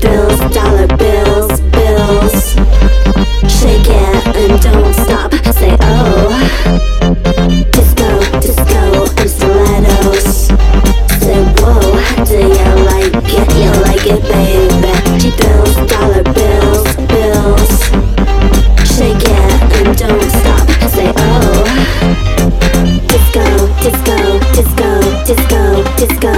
bills, dollar bills, bills. Shake it and don't stop. Say oh. Disco, disco. Say whoa, do you like it? You like it, baby. Bills, dollar bills, bills. Shake it and don't stop. Say oh. Disco, disco, disco, disco, disco.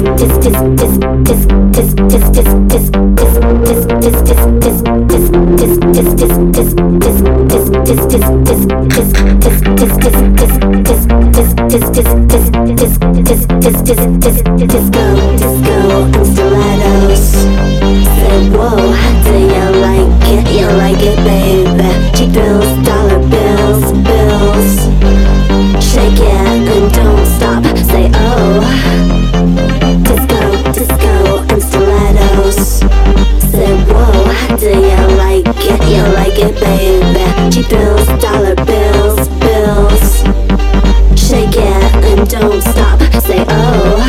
disco disco don't stop. Say oh.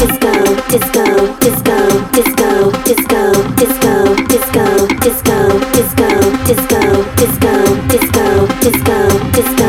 Disco, disco, disco, disco, disco, disco, disco, disco, disco, disco, disco, disco, disco, disco.